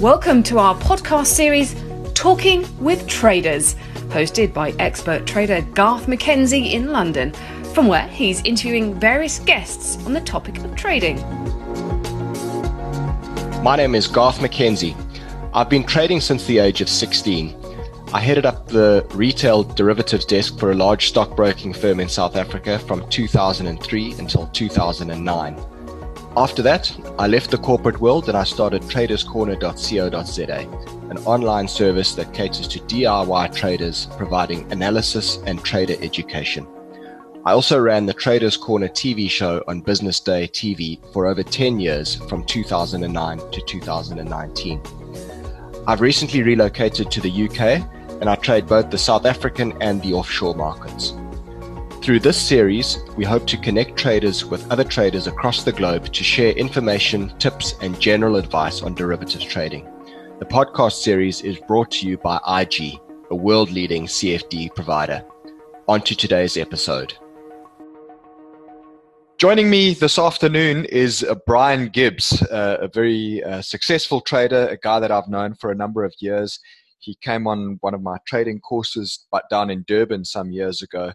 Welcome to our podcast series, Talking with Traders, hosted by expert trader Garth McKenzie in London, from where he's interviewing various guests on the topic of trading. My name is Garth McKenzie. I've been trading since the age of 16. I headed up the retail derivatives desk for a large stockbroking firm in South Africa from 2003 until 2009. After that, I left the corporate world and I started traderscorner.co.za, an online service that caters to DIY traders providing analysis and trader education. I also ran the Traders Corner TV show on Business Day TV for over 10 years from 2009 to 2019. I've recently relocated to the UK and I trade both the South African and the offshore markets. Through this series, we hope to connect traders with other traders across the globe to share information, tips, and general advice on derivatives trading. The podcast series is brought to you by IG, a world leading CFD provider. On to today's episode. Joining me this afternoon is uh, Brian Gibbs, uh, a very uh, successful trader, a guy that I've known for a number of years. He came on one of my trading courses but down in Durban some years ago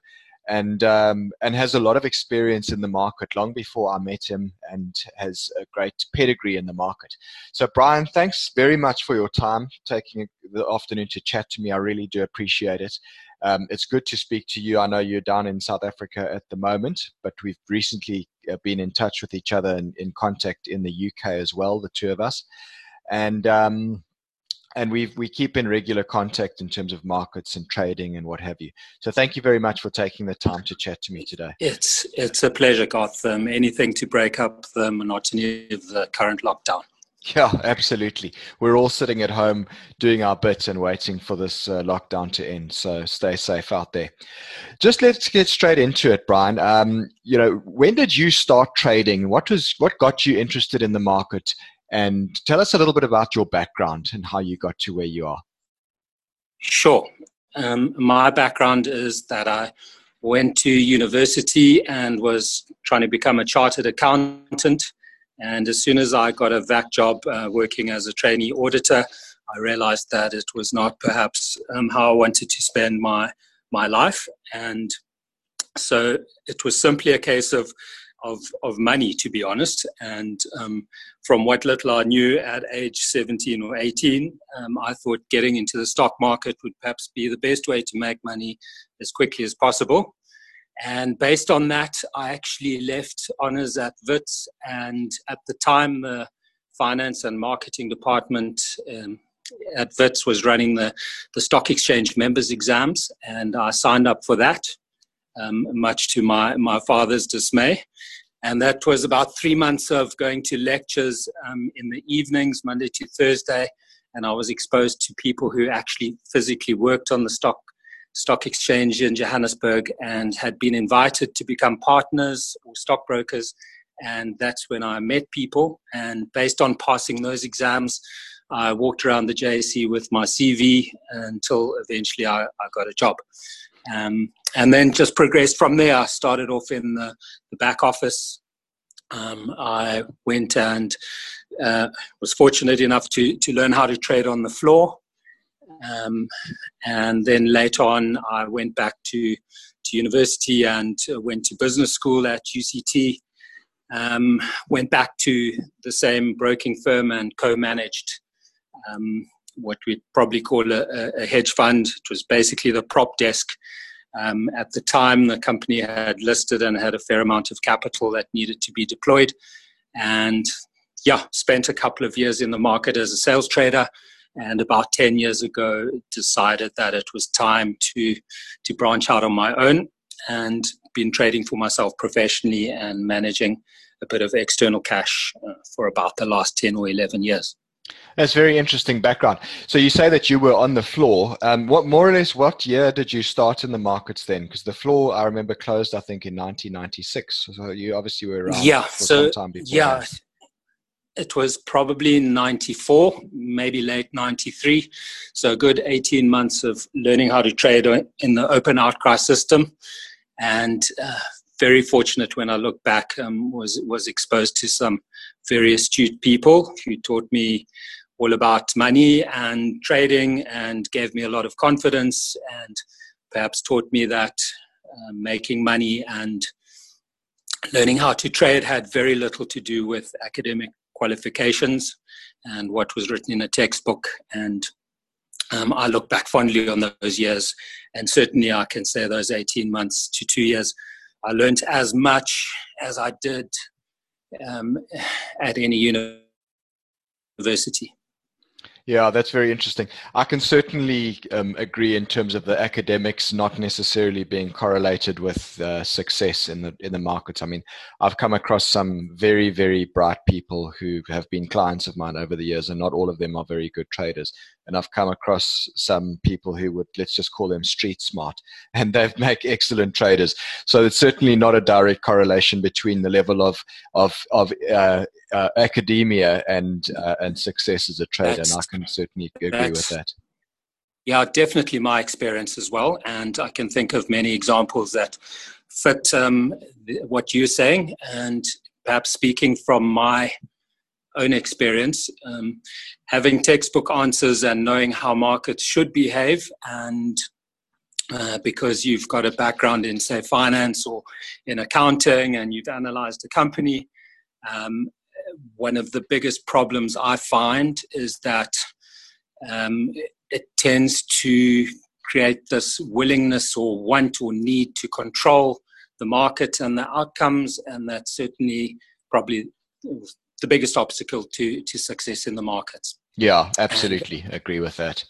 and um, and has a lot of experience in the market long before I met him, and has a great pedigree in the market. So, Brian, thanks very much for your time, taking the afternoon to chat to me. I really do appreciate it. Um, it's good to speak to you. I know you're down in South Africa at the moment, but we've recently uh, been in touch with each other and in contact in the UK as well, the two of us, and. Um, and we we keep in regular contact in terms of markets and trading and what have you. So thank you very much for taking the time to chat to me today. It's it's a pleasure, Garth. Um, anything to break up the monotony of the current lockdown. Yeah, absolutely. We're all sitting at home doing our bit and waiting for this uh, lockdown to end. So stay safe out there. Just let's get straight into it, Brian. Um, you know, when did you start trading? What was what got you interested in the market, and tell us a little bit about your background and how you got to where you are. Sure. Um, my background is that I went to university and was trying to become a chartered accountant. And as soon as I got a VAC job uh, working as a trainee auditor, I realized that it was not perhaps um, how I wanted to spend my my life. And so it was simply a case of of, of money, to be honest. And um, from what little I knew at age 17 or 18, um, I thought getting into the stock market would perhaps be the best way to make money as quickly as possible. And based on that, I actually left honors at WITS. And at the time, the finance and marketing department um, at WITS was running the, the stock exchange members exams. And I signed up for that um, much to my, my father's dismay. And that was about three months of going to lectures um, in the evenings, Monday to Thursday. And I was exposed to people who actually physically worked on the stock stock exchange in Johannesburg and had been invited to become partners or stockbrokers. And that's when I met people. And based on passing those exams, I walked around the JSE with my CV until eventually I, I got a job. Um, and then just progressed from there. I started off in the, the back office. Um, I went and uh, was fortunate enough to, to learn how to trade on the floor. Um, and then later on, I went back to, to university and went to business school at UCT. Um, went back to the same broking firm and co managed um, what we'd probably call a, a, hedge fund. It was basically the prop desk. Um, at the time, the company had listed and had a fair amount of capital that needed to be deployed. And yeah, spent a couple of years in the market as a sales trader. And about 10 years ago, decided that it was time to, to branch out on my own and been trading for myself professionally and managing a bit of external cash uh, for about the last 10 or 11 years. That's very interesting background. So you say that you were on the floor. Um, what more or less what year did you start in the markets then? Because the floor I remember closed I think in 1996. So you obviously were around yeah, for so, some time before. Yeah, that. it was probably 94, maybe late 93. So a good 18 months of learning how to trade in the open outcry system, and uh, very fortunate when I look back. Um, was was exposed to some very astute people who taught me all about money and trading and gave me a lot of confidence and perhaps taught me that uh, making money and learning how to trade had very little to do with academic qualifications and what was written in a textbook. And um, I look back fondly on those years, and certainly I can say those 18 months to two years, I learned as much as I did um, at any university. Yeah, that's very interesting. I can certainly um, agree in terms of the academics not necessarily being correlated with uh, success in the in the markets. I mean, I've come across some very very bright people who have been clients of mine over the years, and not all of them are very good traders and I've come across some people who would let's just call them street smart, and they make excellent traders. So it's certainly not a direct correlation between the level of of of uh, uh, academia and uh, and success as a trader, that's, and I can certainly agree with that. Yeah, definitely my experience as well, and I can think of many examples that fit um, what you're saying, and perhaps speaking from my own experience, um, having textbook answers and knowing how markets should behave, and uh, because you've got a background in, say, finance or in accounting, and you've analyzed a company, um, one of the biggest problems I find is that um, it tends to create this willingness or want or need to control the market and the outcomes, and that's certainly probably the biggest obstacle to to success in the markets. Yeah, absolutely and, agree with that.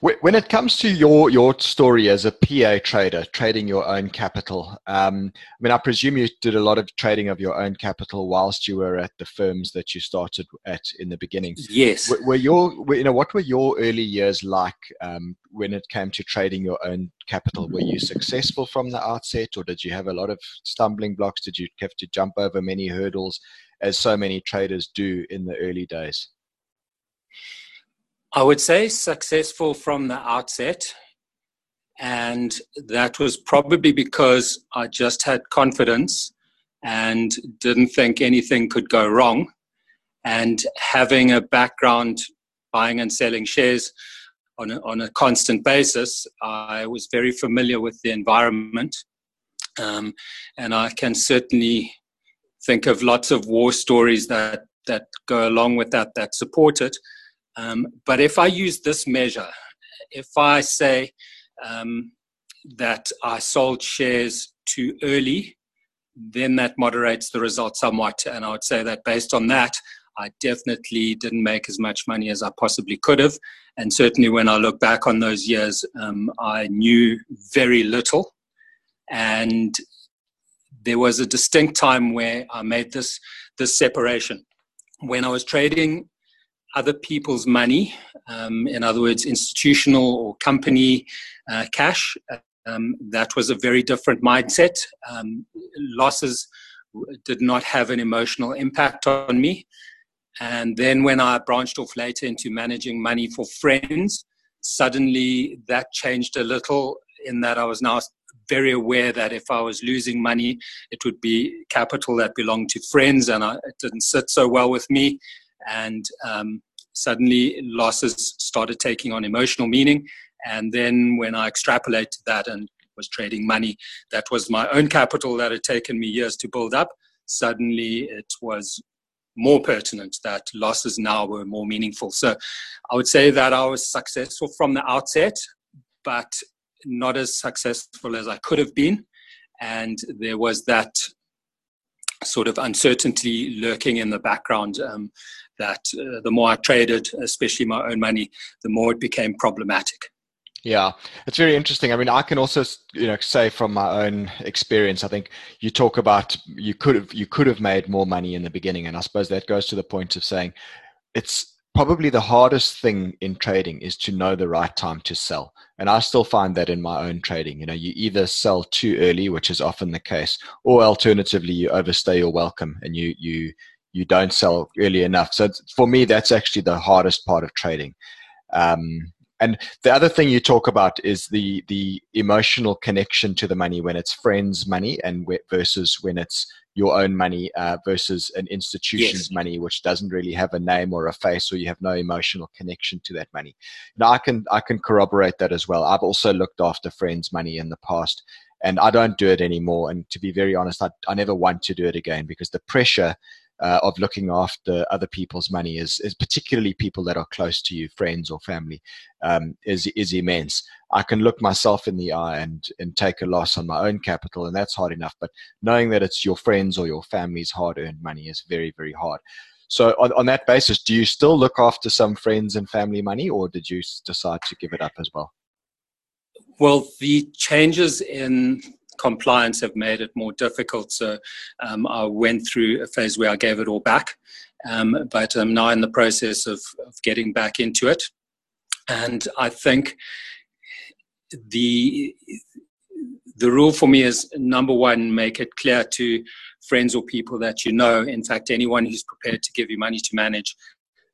When it comes to your your story as a PA trader, trading your own capital, um, I mean, I presume you did a lot of trading of your own capital whilst you were at the firms that you started at in the beginning. Yes. Were, were your, you know, what were your early years like um, when it came to trading your own capital? Were you successful from the outset, or did you have a lot of stumbling blocks? Did you have to jump over many hurdles? As so many traders do in the early days? I would say successful from the outset. And that was probably because I just had confidence and didn't think anything could go wrong. And having a background buying and selling shares on a, on a constant basis, I was very familiar with the environment. Um, and I can certainly think of lots of war stories that that go along with that that support it. Um, but if I use this measure, if I say um, that I sold shares too early, then that moderates the result somewhat. And I would say that based on that, I definitely didn't make as much money as I possibly could have. And certainly when I look back on those years, um, I knew very little. And there was a distinct time where I made this this separation. When I was trading other people's money, um, in other words, institutional or company uh, cash, um, that was a very different mindset. Um, losses did not have an emotional impact on me. And then when I branched off later into managing money for friends, suddenly that changed a little in that I was now very aware that if I was losing money, it would be capital that belonged to friends, and I, it didn't sit so well with me. And um, suddenly, losses started taking on emotional meaning. And then, when I extrapolated that and was trading money that was my own capital that had taken me years to build up, suddenly it was more pertinent that losses now were more meaningful. So I would say that I was successful from the outset, but not as successful as I could have been. And there was that sort of uncertainty lurking in the background um, that uh, the more I traded, especially my own money, the more it became problematic. Yeah, it's very interesting. I mean, I can also, you know, say from my own experience, I think you talk about you could have you could have made more money in the beginning, and I suppose that goes to the point of saying it's probably the hardest thing in trading is to know the right time to sell. And I still find that in my own trading. You know, you either sell too early, which is often the case, or alternatively you overstay your welcome and you you you don't sell early enough. So for me, that's actually the hardest part of trading. Um, And the other thing you talk about is the the emotional connection to the money when it's friends' money and versus when it's your own money uh, versus an institution's yes. money, which doesn't really have a name or a face, or you have no emotional connection to that money. Now, I can I can corroborate that as well. I've also looked after friends' money in the past, and I don't do it anymore. And to be very honest, I, I never want to do it again because the pressure uh, of looking after other people's money is, is particularly people that are close to you, friends or family, um, is is immense. I can look myself in the eye and and take a loss on my own capital, and that's hard enough. But knowing that it's your friends or your family's hard earned money is very very hard. So on, on that basis, do you still look after some friends and family money, or did you decide to give it up as well? Well, the changes in compliance have made it more difficult. So um, I went through a phase where I gave it all back, um, but I'm now in the process of, of getting back into it. And I think the the rule for me is number one, make it clear to friends or people that you know. In fact, anyone who's prepared to give you money to manage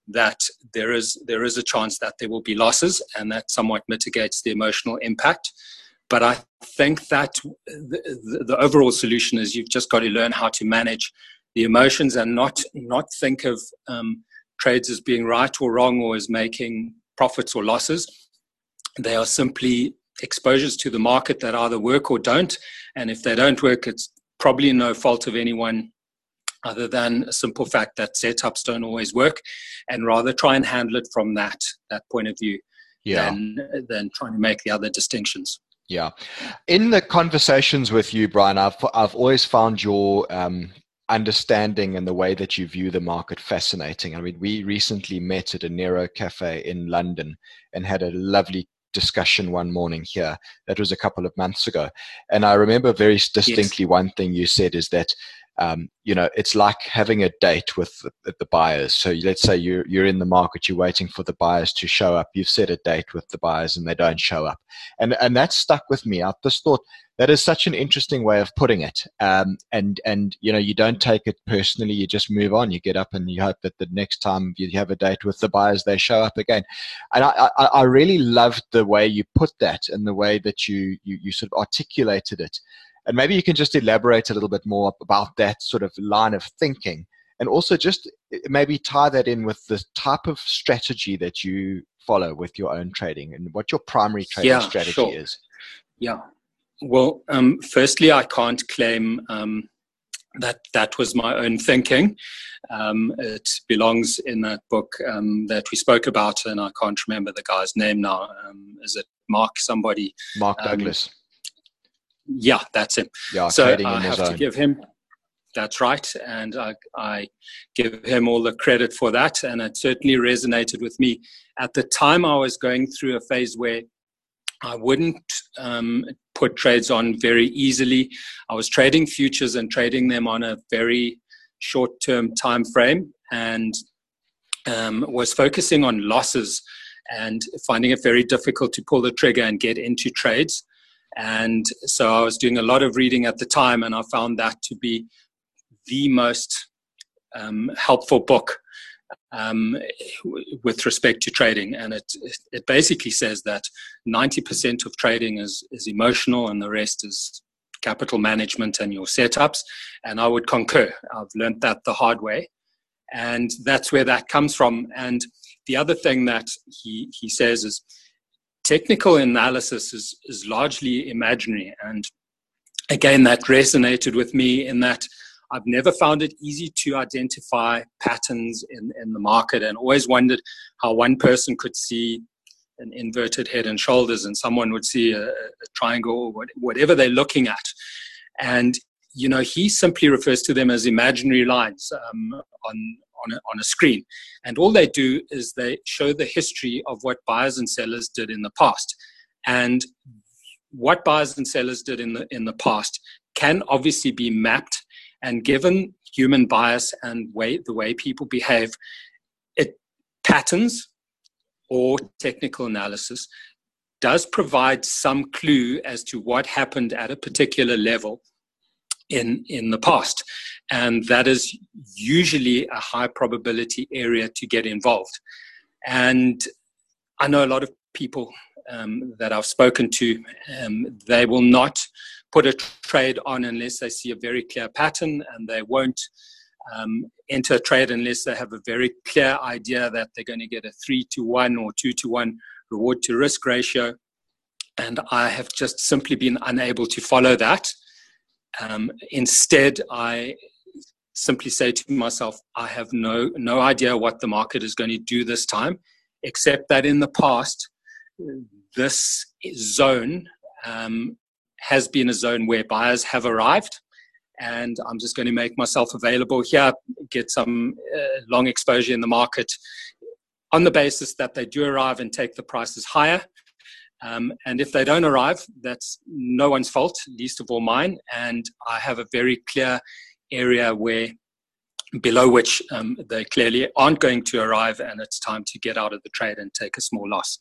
that there is there is a chance that there will be losses and that somewhat mitigates the emotional impact but I think that the, the, overall solution is you've just got to learn how to manage the emotions and not not think of um, trades as being right or wrong or as making profits or losses. They are simply exposures to the market that either work or don't. And if they don't work, it's probably no fault of anyone other than a simple fact that setups don't always work and rather try and handle it from that that point of view yeah. than, than trying to make the other distinctions. Yeah. In the conversations with you, Brian, I've, I've always found your um, understanding and the way that you view the market fascinating. I mean, we recently met at a Nero Cafe in London and had a lovely discussion one morning here. That was a couple of months ago. And I remember very distinctly yes. one thing you said is that um, you know, it's like having a date with the, the, buyers. So let's say you're, you're in the market, you're waiting for the buyers to show up. You've set a date with the buyers and they don't show up. And, and that stuck with me. I just thought that is such an interesting way of putting it. Um, and, and, you know, you don't take it personally. You just move on. You get up and you hope that the next time you have a date with the buyers, they show up again. And I, I, I really loved the way you put that and the way that you, you, you sort of articulated it. And maybe you can just elaborate a little bit more about that sort of line of thinking and also just eh, maybe tie that in with the type of strategy that you follow with your own trading and what your primary trading yeah, strategy sure. is. Yeah. Well, um, firstly, I can't claim um, that that was my own thinking. Um, it belongs in that book um, that we spoke about, and I can't remember the guy's name now. Um, is it Mark somebody? Mark um, Douglas. Yeah, that's him. Yeah, so I have to give him. That's right, and I, I give him all the credit for that, and it certainly resonated with me. At the time, I was going through a phase where I wouldn't um, put trades on very easily. I was trading futures and trading them on a very short-term time frame, and um, was focusing on losses and finding it very difficult to pull the trigger and get into trades. And so I was doing a lot of reading at the time, and I found that to be the most um, helpful book um, with respect to trading. And it, it basically says that 90% of trading is, is emotional, and the rest is capital management and your setups. And I would concur. I've learned that the hard way. And that's where that comes from. And the other thing that he, he says is technical analysis is, is largely imaginary. And again, that resonated with me in that I've never found it easy to identify patterns in, in the market and always wondered how one person could see an inverted head and shoulders and someone would see a, a triangle or whatever they're looking at. And, you know, he simply refers to them as imaginary lines um, on, on a, on a screen. And all they do is they show the history of what buyers and sellers did in the past. And what buyers and sellers did in the, in the past can obviously be mapped and given human bias and way, the way people behave, it patterns or technical analysis does provide some clue as to what happened at a particular level in in the past and that is usually a high probability area to get involved and i know a lot of people um, that I've spoken to, um, they will not put a trade on unless they see a very clear pattern, and they won't um, enter a trade unless they have a very clear idea that they're going to get a three to one or two to one reward to risk ratio. And I have just simply been unable to follow that. Um, instead, I simply say to myself, I have no no idea what the market is going to do this time, except that in the past, this zone um, has been a zone where buyers have arrived, and I'm just going to make myself available here, get some uh, long exposure in the market, on the basis that they do arrive and take the prices higher. Um, and if they don't arrive, that's no one's fault, least of all mine. And I have a very clear area where below which um, they clearly aren't going to arrive and it's time to get out of the trade and take a small loss.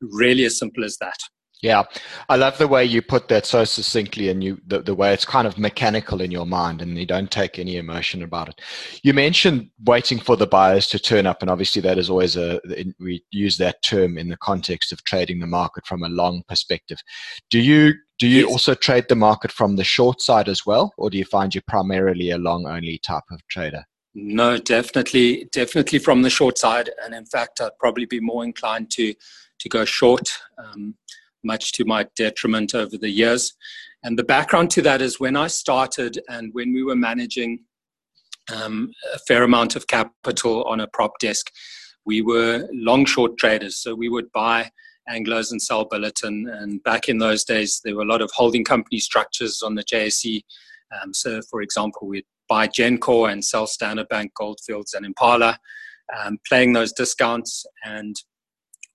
Really as simple as that. Yeah, I love the way you put that so succinctly, and you the, the way it's kind of mechanical in your mind, and you don't take any emotion about it. You mentioned waiting for the buyers to turn up, and obviously that is always a we use that term in the context of trading the market from a long perspective. Do you do you yes. also trade the market from the short side as well, or do you find you're primarily a long only type of trader? No, definitely, definitely from the short side, and in fact, I'd probably be more inclined to to go short. Um, much to my detriment over the years. And the background to that is when I started and when we were managing um, a fair amount of capital on a prop desk, we were long short traders. So we would buy Anglos and sell Billiton. And back in those days, there were a lot of holding company structures on the JSE. Um, so, for example, we'd buy Gencor and sell Standard Bank, Goldfields, and Impala, um, playing those discounts. And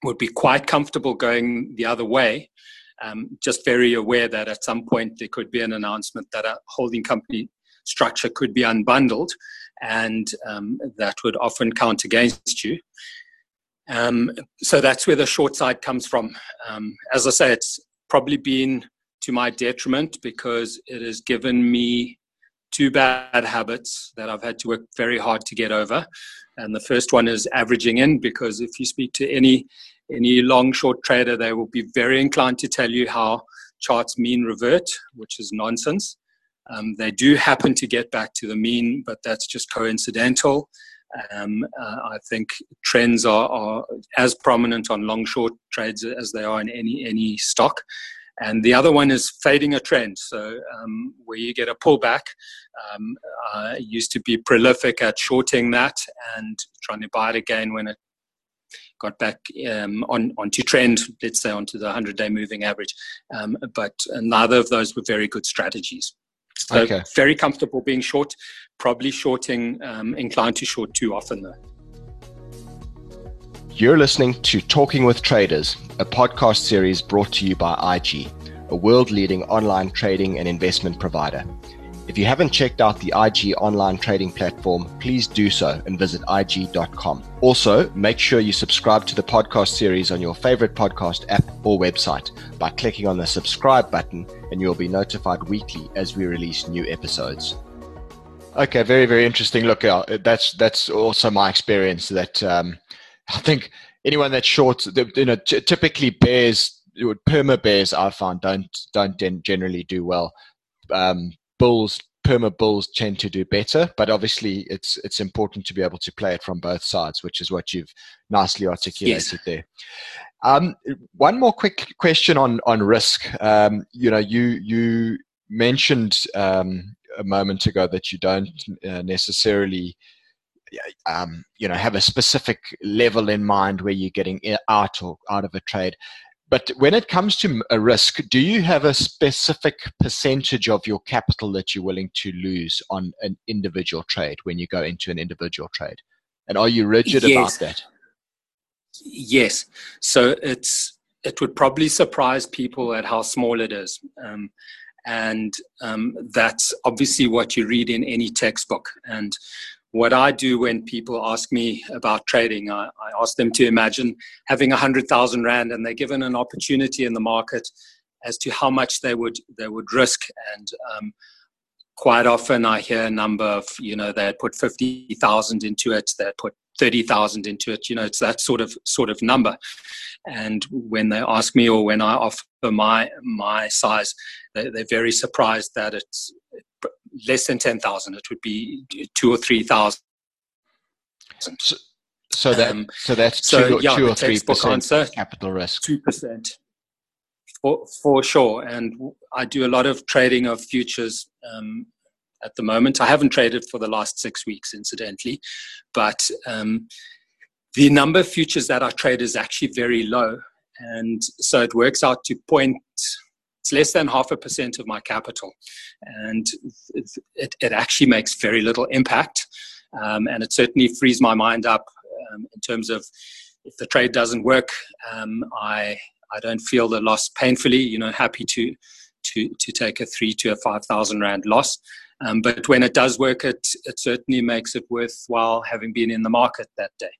would be quite comfortable going the other way. Um, just very aware that at some point there could be an announcement that a holding company structure could be unbundled, and um, that would often count against you. Um, so that's where the short side comes from. Um, as I say, it's probably been to my detriment because it has given me two bad habits that I've had to work very hard to get over. And the first one is averaging in because if you speak to any any long short trader, they will be very inclined to tell you how charts mean revert, which is nonsense. Um, they do happen to get back to the mean, but that's just coincidental. Um, uh, I think trends are, are, as prominent on long short trades as they are in any any stock. And the other one is fading a trend. So um, where you get a pullback, um, I used to be prolific at shorting that and trying to buy it again when it got back um, on onto trend, let's say onto the 100-day moving average. Um, but neither of those were very good strategies. So okay. very comfortable being short, probably shorting, um, inclined to short too often though. You're listening to Talking with Traders, a podcast series brought to you by IG, a world leading online trading and investment provider. If you haven't checked out the IG online trading platform, please do so and visit IG.com. Also, make sure you subscribe to the podcast series on your favorite podcast app or website by clicking on the subscribe button, and you'll be notified weekly as we release new episodes. Okay, very very interesting. Look, uh, that's that's also my experience. That um, I think anyone that shorts, you know, t- typically bears, perma bears, I find don't don't generally do well. Um, bulls perma bulls tend to do better but obviously it's it's important to be able to play it from both sides which is what you've nicely articulated yes. there. Um, one more quick question on on risk. Um, you know you you mentioned um, a moment ago that you don't uh, necessarily um, you know have a specific level in mind where you're getting out or out of a trade but when it comes to a risk, do you have a specific percentage of your capital that you're willing to lose on an individual trade when you go into an individual trade? And are you rigid yes. about that? Yes. So it's it would probably surprise people at how small it is. Um, and um, that's obviously what you read in any textbook. And what I do when people ask me about trading, I, I ask them to imagine having a hundred thousand rand, and they're given an opportunity in the market as to how much they would they would risk. And um, quite often, I hear a number of you know they put fifty thousand into it, they put 30,000 into it. You know, it's that sort of sort of number. And when they ask me or when I offer my my size, they, are very surprised that it's less than 10,000. It would be two or 3,000. So, so that um, so that's so, two, yeah, two or three percent capital risk. Two percent, for for sure. And I do a lot of trading of futures um, at the moment. I haven't traded for the last six weeks, incidentally, but um, the number of futures that I trade is actually very low. And so it works out to point, it's less than half a percent of my capital. And it, it actually makes very little impact. Um, and it certainly frees my mind up um, in terms of if the trade doesn't work, um, I, I don't feel the loss painfully, you know, happy to, to, to take a three to a 5,000 Rand loss. Um, but when it does work, it, it certainly makes it worthwhile having been in the market that day.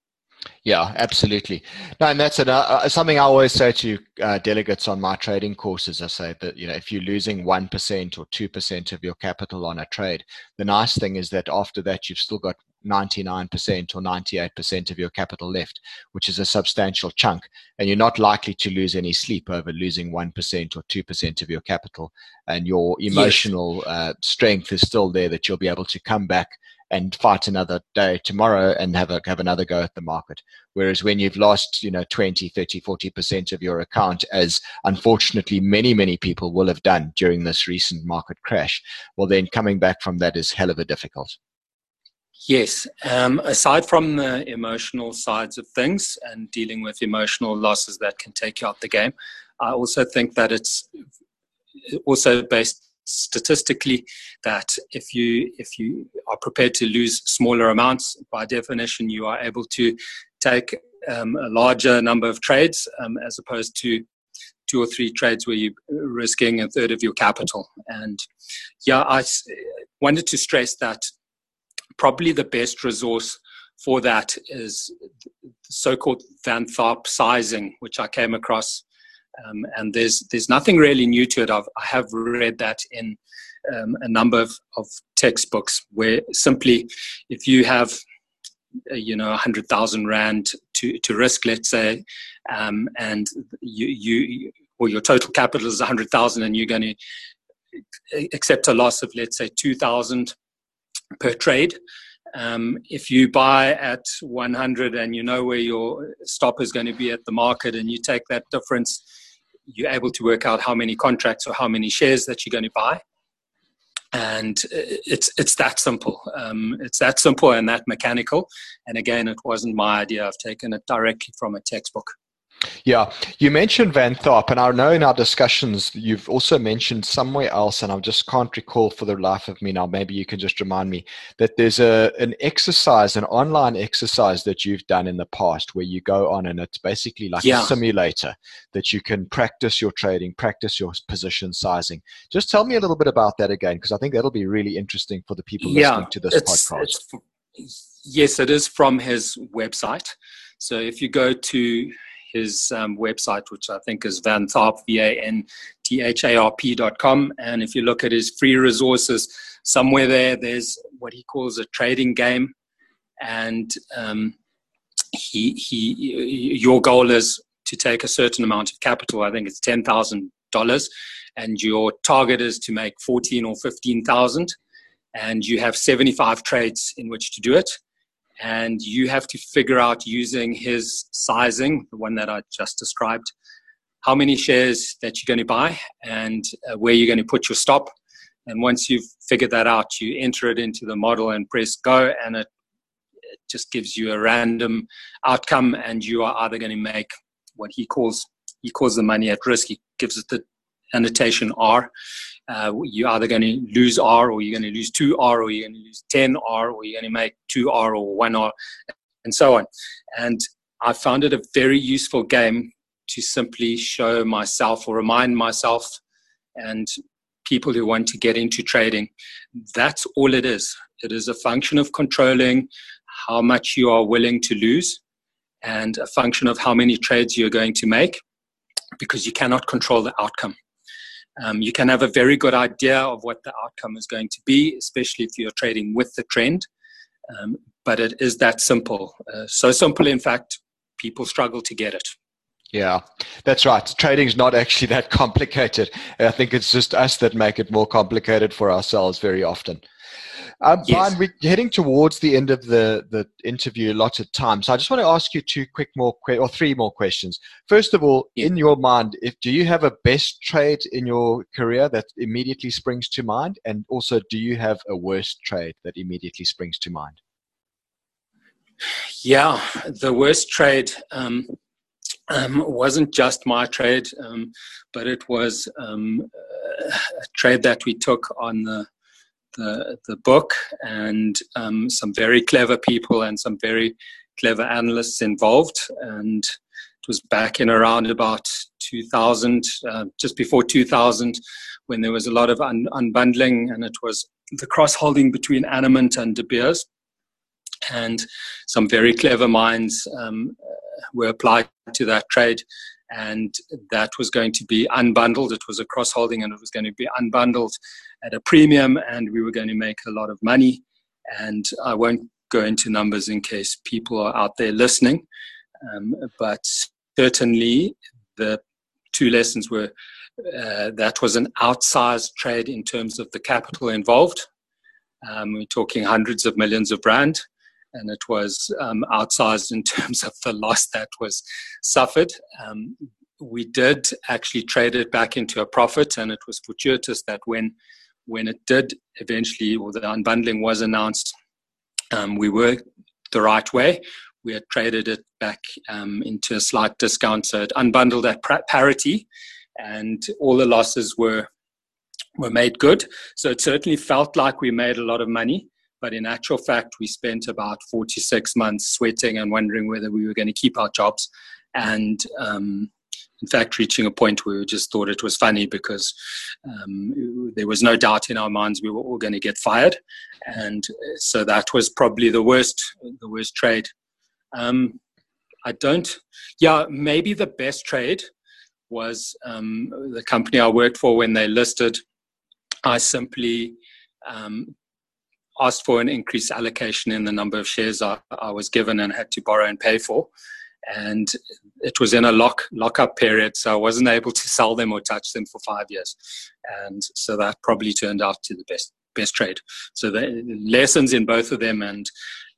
Yeah, absolutely. No, and that's an, uh, uh, something I always say to uh, delegates on my trading courses. I say that you know if you're losing one percent or two percent of your capital on a trade, the nice thing is that after that you've still got 99% or 98% of your capital left, which is a substantial chunk, and you're not likely to lose any sleep over losing 1% or 2% of your capital. And your emotional yes. uh, strength is still there that you'll be able to come back and fight another day tomorrow and have a, have another go at the market. Whereas when you've lost, you know, 20, 30, 40% of your account, as unfortunately many, many people will have done during this recent market crash, well, then coming back from that is hell of a difficult. Yes. Um, aside from the emotional sides of things and dealing with emotional losses that can take you out the game, I also think that it's also based statistically that if you if you are prepared to lose smaller amounts, by definition, you are able to take um, a larger number of trades um, as opposed to two or three trades where you're risking a third of your capital. And yeah, I wanted to stress that probably the best resource for that is so-called Van Tharp sizing, which I came across um, and there's there's nothing really new to it. I've, I have read that in um, a number of, of textbooks where simply if you have uh, you know, 100,000 Rand to, to risk, let's say, um, and you, you, or your total capital is 100,000 and you're going to accept a loss of, let's say, 2,000 per trade. Um, if you buy at 100 and you know where your stop is going to be at the market and you take that difference you're able to work out how many contracts or how many shares that you're going to buy. And it's it's that simple. Um, it's that simple and that mechanical. And again it wasn't my idea. I've taken it directly from a textbook yeah, you mentioned Van Tharp, and I know in our discussions you've also mentioned somewhere else, and I just can't recall for the life of me now. Maybe you can just remind me that there's a an exercise, an online exercise that you've done in the past, where you go on and it's basically like yeah. a simulator that you can practice your trading, practice your position sizing. Just tell me a little bit about that again, because I think that'll be really interesting for the people yeah, listening to this it's, podcast. It's, yes, it is from his website. So if you go to his um, website, which I think is Van Tharp, V A N T H A R P dot com. And if you look at his free resources, somewhere there, there's what he calls a trading game. And um, he, he, your goal is to take a certain amount of capital. I think it's $10,000. And your target is to make 14 or 15,000. And you have 75 trades in which to do it and you have to figure out using his sizing, the one that I just described, how many shares that you're going to buy and uh, where you're going to put your stop. And once you've figured that out, you enter it into the model and press go, and it, it just gives you a random outcome. And you are either going to make what he calls he calls the money at risk. He gives it the annotation R, uh, you're either going to lose R or you're going to lose 2R or you're going to lose 10R or you're going to make 2R or 1R and so on. And I found it a very useful game to simply show myself or remind myself and people who want to get into trading that's all it is. It is a function of controlling how much you are willing to lose and a function of how many trades you're going to make because you cannot control the outcome. Um, you can have a very good idea of what the outcome is going to be, especially if you're trading with the trend. Um, but it is that simple. Uh, so simple, in fact, people struggle to get it. Yeah, that's right. Trading's not actually that complicated. I think it's just us that make it more complicated for ourselves very often. Um, yes. Brian, we're heading towards the end of the, the interview allotted time. So I just want to ask you two quick more que- or three more questions. First of all, in your mind, if do you have a best trade in your career that immediately springs to mind? And also, do you have a worst trade that immediately springs to mind? Yeah, the worst trade um, um, wasn't just my trade, um, but it was um, a trade that we took on the the, the book and um, some very clever people and some very clever analysts involved. And it was back in around about 2000, uh, just before 2000, when there was a lot of un- unbundling and it was the cross holding between Anamint and De Beers. And some very clever minds um, were applied to that trade and that was going to be unbundled. It was a cross holding and it was going to be unbundled at a premium, and we were going to make a lot of money. And I won't go into numbers in case people are out there listening, um, but certainly the two lessons were uh, that was an outsized trade in terms of the capital involved. Um, we're talking hundreds of millions of rand and it was um, outsized in terms of the loss that was suffered. Um, we did actually trade it back into a profit, and it was fortuitous that when when it did eventually, or the unbundling was announced, um, we were the right way. We had traded it back um, into a slight discount, so it unbundled at parity, and all the losses were were made good. So it certainly felt like we made a lot of money. But in actual fact, we spent about 46 months sweating and wondering whether we were going to keep our jobs. And um, in fact, reaching a point where we just thought it was funny because um, there was no doubt in our minds we were all going to get fired. And so that was probably the worst, the worst trade. Um, I don't, yeah, maybe the best trade was um, the company I worked for when they listed. I simply um, asked for an increased allocation in the number of shares I, I, was given and had to borrow and pay for. And it was in a lock lockup period, so I wasn't able to sell them or touch them for five years. And so that probably turned out to the best best trade. So the lessons in both of them and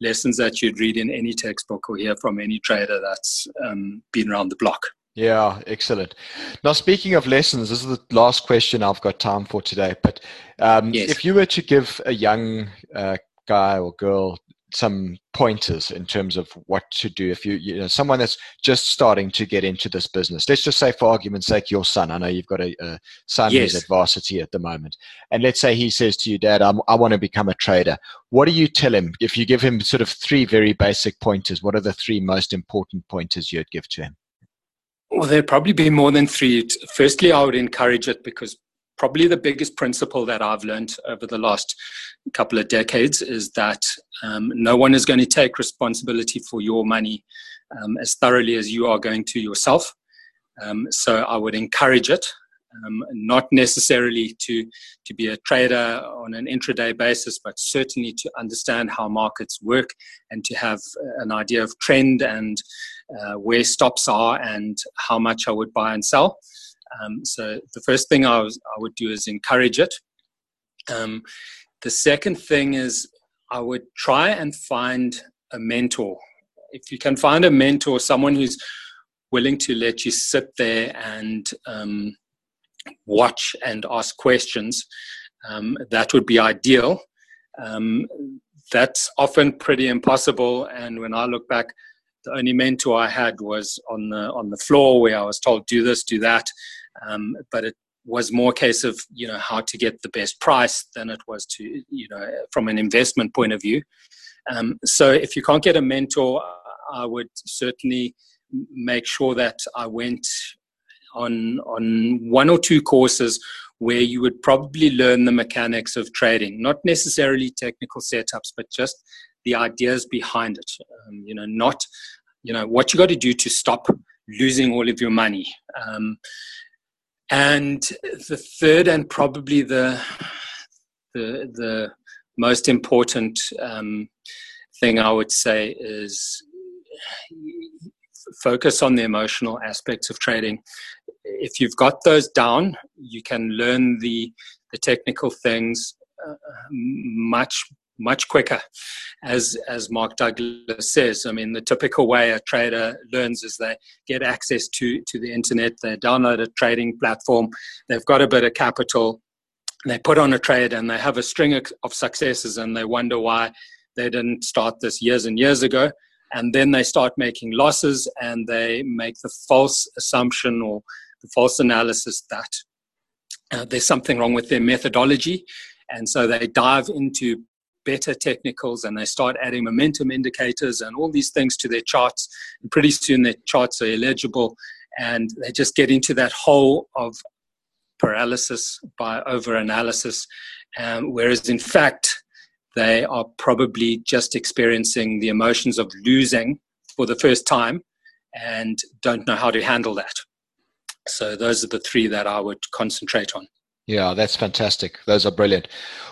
lessons that you'd read in any textbook or hear from any trader that's um, been around the block. Yeah, excellent. Now, speaking of lessons, this is the last question I've got time for today. But um, yes. if you were to give a young uh, guy or girl some pointers in terms of what to do if you you know someone that's just starting to get into this business let's just say for argument's sake your son i know you've got a, a son yes. who's at varsity at the moment and let's say he says to you dad I'm, i want to become a trader what do you tell him if you give him sort of three very basic pointers what are the three most important pointers you'd give to him well, there'd probably be more than three. Firstly, I would encourage it because probably the biggest principle that I've learned over the last couple of decades is that um, no one is going to take responsibility for your money um, as thoroughly as you are going to yourself. Um, so I would encourage it, um, not necessarily to to be a trader on an intraday basis, but certainly to understand how markets work and to have an idea of trend and uh, where stops are and how much I would buy and sell. Um, so the first thing I, was, I would do is encourage it. Um, the second thing is I would try and find a mentor. If you can find a mentor, someone who's willing to let you sit there and um, watch and ask questions, um, that would be ideal. Um, that's often pretty impossible. And when I look back, the only mentor I had was on the on the floor where I was told do this, do that, um, but it was more a case of you know how to get the best price than it was to you know from an investment point of view. Um, so if you can't get a mentor, I would certainly make sure that I went on on one or two courses where you would probably learn the mechanics of trading, not necessarily technical setups, but just the ideas behind it. Um, you know, not you know what you got to do to stop losing all of your money. Um, and the third, and probably the the the most important um, thing I would say is focus on the emotional aspects of trading. If you've got those down, you can learn the the technical things uh, much much quicker. As as Mark Douglas says, I mean, the typical way a trader learns is they get access to to the internet, they download a trading platform, they've got a bit of capital, they put on a trade, and they have a string of successes, and they wonder why they didn't start this years and years ago. And then they start making losses, and they make the false assumption or the false analysis that uh, there's something wrong with their methodology. And so they dive into better technicals and they start adding momentum indicators and all these things to their charts. And pretty soon their charts are illegible and they just get into that hole of paralysis by over analysis. Um, whereas in fact, they are probably just experiencing the emotions of losing for the first time and don't know how to handle that. So, those are the three that I would concentrate on. Yeah, that's fantastic. Those are brilliant.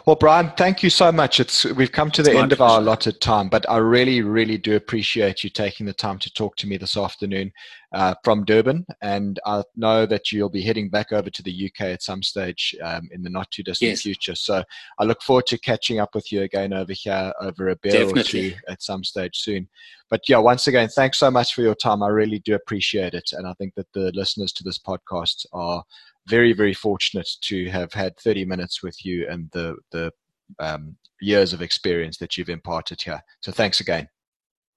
Well, Brian, thank you so much. It's we've come to the it's end of our allotted time, but I really, really do appreciate you taking the time to talk to me this afternoon uh, from Durban, and I know that you'll be heading back over to the UK at some stage um, in the not too distant yes. future. So I look forward to catching up with you again over here over a beer Definitely. or two at some stage soon. But yeah, once again, thanks so much for your time. I really do appreciate it, and I think that the listeners to this podcast are very, very fortunate to have had 30 minutes with you and the, the um, years of experience that you've imparted here. So thanks again.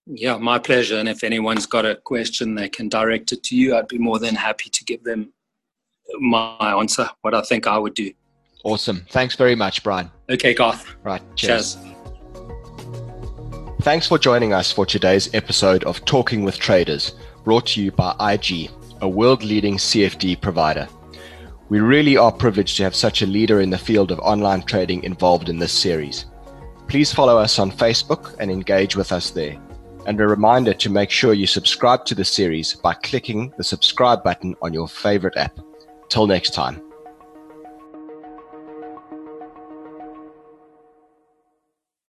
Yeah, my pleasure. And if anyone's got a question, they can direct it to you. I'd be more than happy to give them my answer, what I think I would do. Awesome. Thanks very much, Brian. Okay, Garth. Right. Cheers. cheers. Thanks for joining us for today's episode of Talking with Traders, brought to you by IG, a world leading CFD provider. We really are privileged to have such a leader in the field of online trading involved in this series. Please follow us on Facebook and engage with us there. And a reminder to make sure you subscribe to the series by clicking the subscribe button on your favorite app. Till next time.